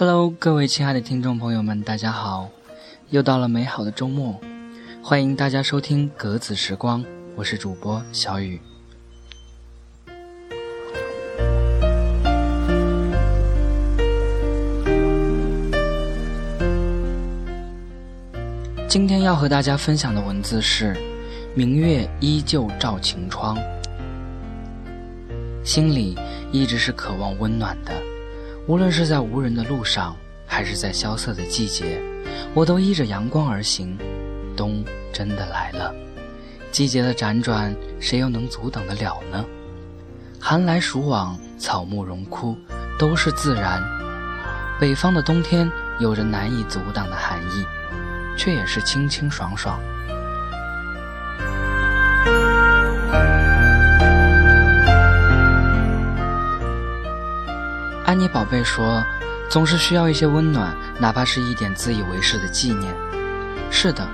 Hello，各位亲爱的听众朋友们，大家好！又到了美好的周末，欢迎大家收听格子时光，我是主播小雨。今天要和大家分享的文字是：明月依旧照晴窗，心里一直是渴望温暖的。无论是在无人的路上，还是在萧瑟的季节，我都依着阳光而行。冬真的来了，季节的辗转，谁又能阻挡得了呢？寒来暑往，草木荣枯，都是自然。北方的冬天有着难以阻挡的寒意，却也是清清爽爽。安妮宝贝说：“总是需要一些温暖，哪怕是一点自以为是的纪念。”是的，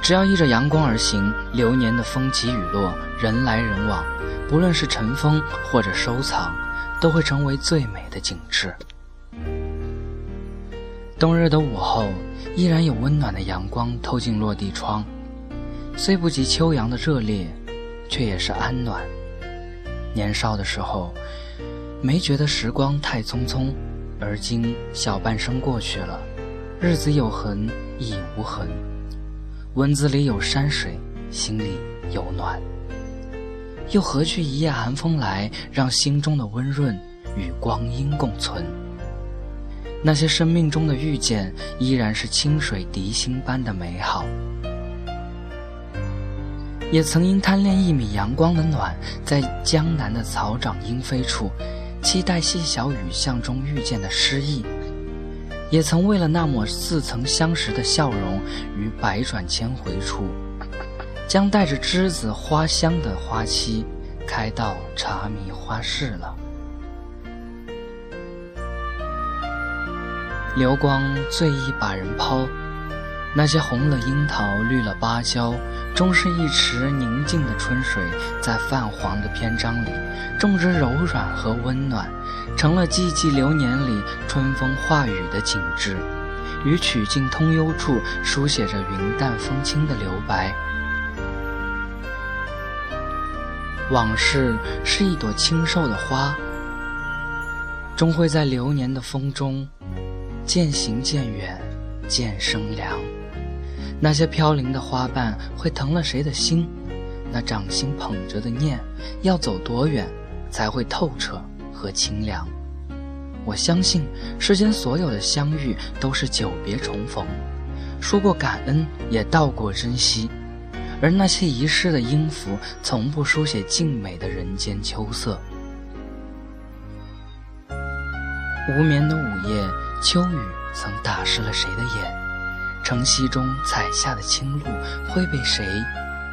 只要依着阳光而行，流年的风起雨落，人来人往，不论是尘封或者收藏，都会成为最美的景致。冬日的午后，依然有温暖的阳光透进落地窗，虽不及秋阳的热烈，却也是安暖。年少的时候。没觉得时光太匆匆，而今小半生过去了，日子有痕亦无痕。文字里有山水，心里有暖，又何惧一夜寒风来，让心中的温润与光阴共存？那些生命中的遇见，依然是清水涤心般的美好。也曾因贪恋一米阳光的暖，在江南的草长莺飞处。期待细小雨巷中遇见的诗意，也曾为了那抹似曾相识的笑容，于百转千回处，将带着栀子花香的花期，开到茶迷花市了。流光最易把人抛。那些红了樱桃，绿了芭蕉，终是一池宁静的春水，在泛黄的篇章里，种植柔软和温暖，成了寂寂流年里春风化雨的景致，于曲径通幽处书写着云淡风轻的留白。往事是一朵清瘦的花，终会在流年的风中，渐行渐远，渐生凉。那些飘零的花瓣会疼了谁的心？那掌心捧着的念，要走多远才会透彻和清凉？我相信世间所有的相遇都是久别重逢，说过感恩，也道过珍惜。而那些遗失的音符，从不书写静美的人间秋色。无眠的午夜，秋雨曾打湿了谁的眼？晨曦中采下的青露，会被谁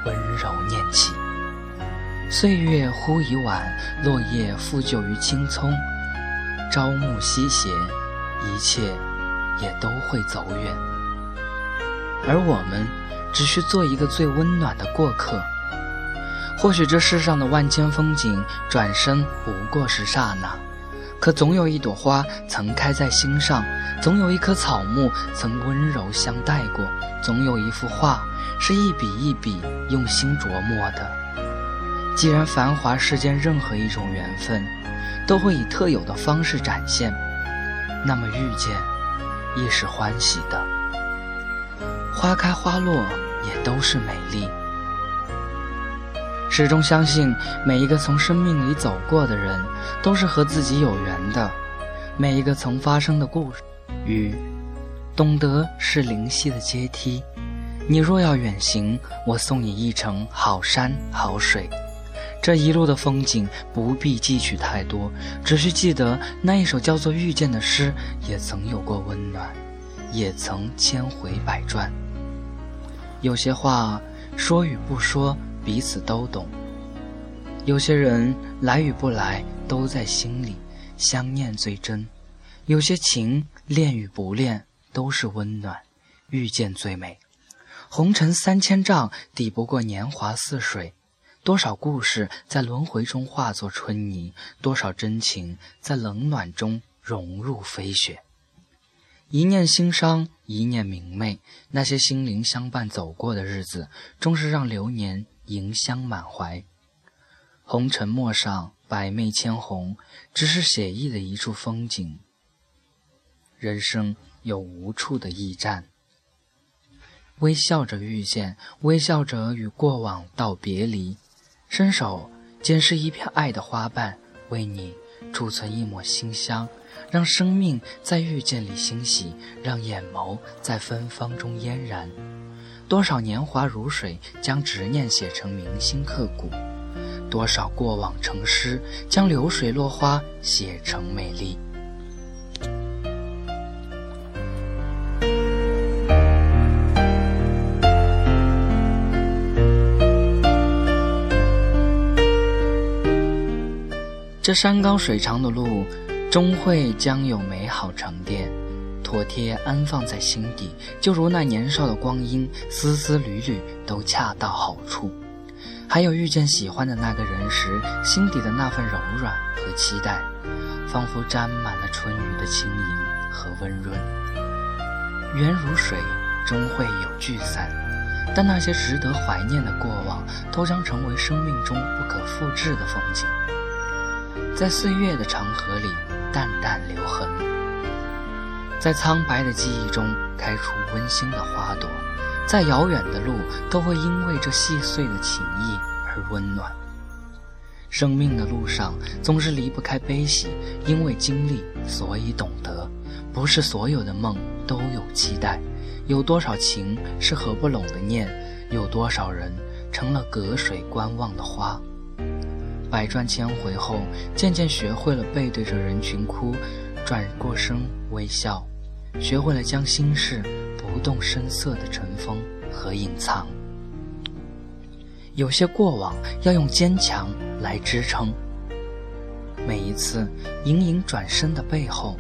温柔念起？岁月忽已晚，落叶复旧于青葱。朝暮西斜，一切也都会走远。而我们，只需做一个最温暖的过客。或许这世上的万千风景，转身不过是刹那。可总有一朵花曾开在心上，总有一棵草木曾温柔相待过，总有一幅画是一笔一笔用心琢磨的。既然繁华世间任何一种缘分，都会以特有的方式展现，那么遇见亦是欢喜的。花开花落也都是美丽。始终相信，每一个从生命里走过的人，都是和自己有缘的。每一个曾发生的故事，与懂得是灵犀的阶梯。你若要远行，我送你一程好山好水。这一路的风景不必记取太多，只需记得那一首叫做《遇见》的诗，也曾有过温暖，也曾千回百转。有些话说与不说。彼此都懂，有些人来与不来都在心里，相念最真；有些情恋与不恋都是温暖，遇见最美。红尘三千丈，抵不过年华似水。多少故事在轮回中化作春泥，多少真情在冷暖中融入飞雪。一念心伤，一念明媚。那些心灵相伴走过的日子，终是让流年盈香满怀。红尘陌上，百媚千红，只是写意的一处风景。人生有无处的驿站，微笑着遇见，微笑着与过往道别离，伸手捡拾一片爱的花瓣，为你储存一抹馨香。让生命在遇见里欣喜，让眼眸在芬芳中嫣然。多少年华如水，将执念写成铭心刻骨；多少过往成诗，将流水落花写成美丽。这山高水长的路。终会将有美好沉淀，妥帖安放在心底，就如那年少的光阴，丝丝缕缕都恰到好处。还有遇见喜欢的那个人时，心底的那份柔软和期待，仿佛沾满了春雨的轻盈和温润。缘如水，终会有聚散，但那些值得怀念的过往，都将成为生命中不可复制的风景，在岁月的长河里。淡淡留痕，在苍白的记忆中开出温馨的花朵。再遥远的路，都会因为这细碎的情谊而温暖。生命的路上总是离不开悲喜，因为经历，所以懂得。不是所有的梦都有期待，有多少情是合不拢的念，有多少人成了隔水观望的花。百转千回后，渐渐学会了背对着人群哭，转过身微笑，学会了将心事不动声色的尘封和隐藏。有些过往要用坚强来支撑。每一次隐隐转身的背后，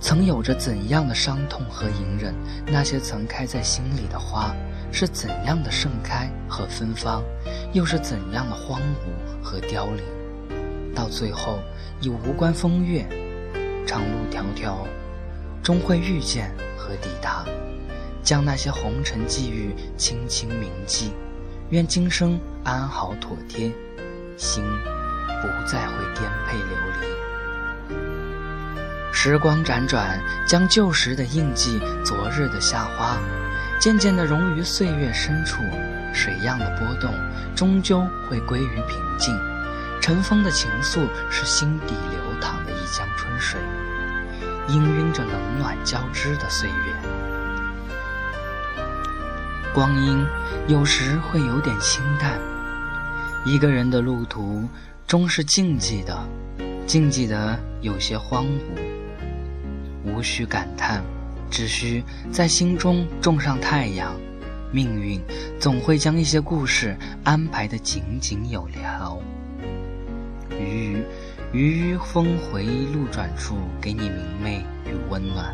曾有着怎样的伤痛和隐忍？那些曾开在心里的花。是怎样的盛开和芬芳，又是怎样的荒芜和凋零？到最后，已无关风月，长路迢迢，终会遇见和抵达。将那些红尘际遇轻轻铭记，愿今生安好妥帖，心不再会颠沛流离。时光辗转，将旧时的印记，昨日的夏花。渐渐地融于岁月深处，水样的波动终究会归于平静。尘封的情愫是心底流淌的一江春水，氤氲着冷暖交织的岁月。光阴有时会有点清淡，一个人的路途终是静寂的，静寂的有些荒芜，无需感叹。只需在心中种上太阳，命运总会将一些故事安排得井井有条。鱼鱼峰回路转处，给你明媚与温暖。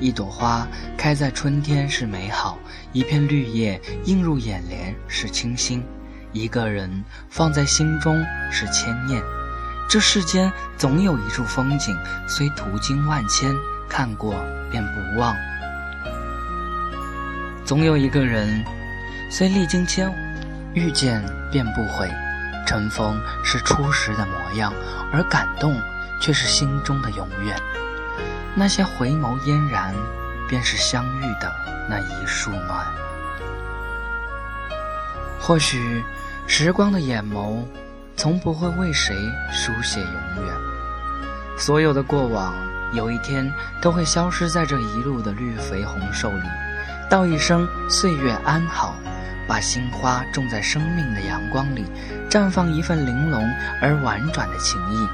一朵花开在春天是美好，一片绿叶映入眼帘是清新，一个人放在心中是牵念。这世间总有一处风景，虽途经万千。看过便不忘，总有一个人，虽历经千遇见便不悔。尘封是初时的模样，而感动却是心中的永远。那些回眸嫣然，便是相遇的那一束暖。或许，时光的眼眸，从不会为谁书写永远。所有的过往。有一天都会消失在这一路的绿肥红瘦里，道一声岁月安好，把心花种在生命的阳光里，绽放一份玲珑而婉转的情意。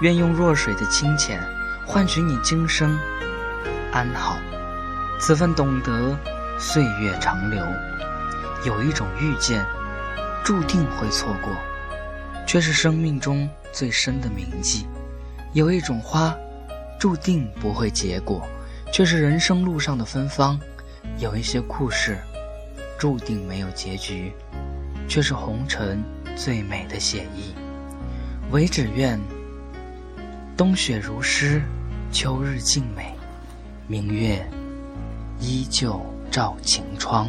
愿用弱水的清浅，换取你今生安好。此份懂得，岁月长流。有一种遇见，注定会错过，却是生命中最深的铭记。有一种花。注定不会结果，却是人生路上的芬芳；有一些故事，注定没有结局，却是红尘最美的写意。唯只愿冬雪如诗，秋日静美，明月依旧照晴窗。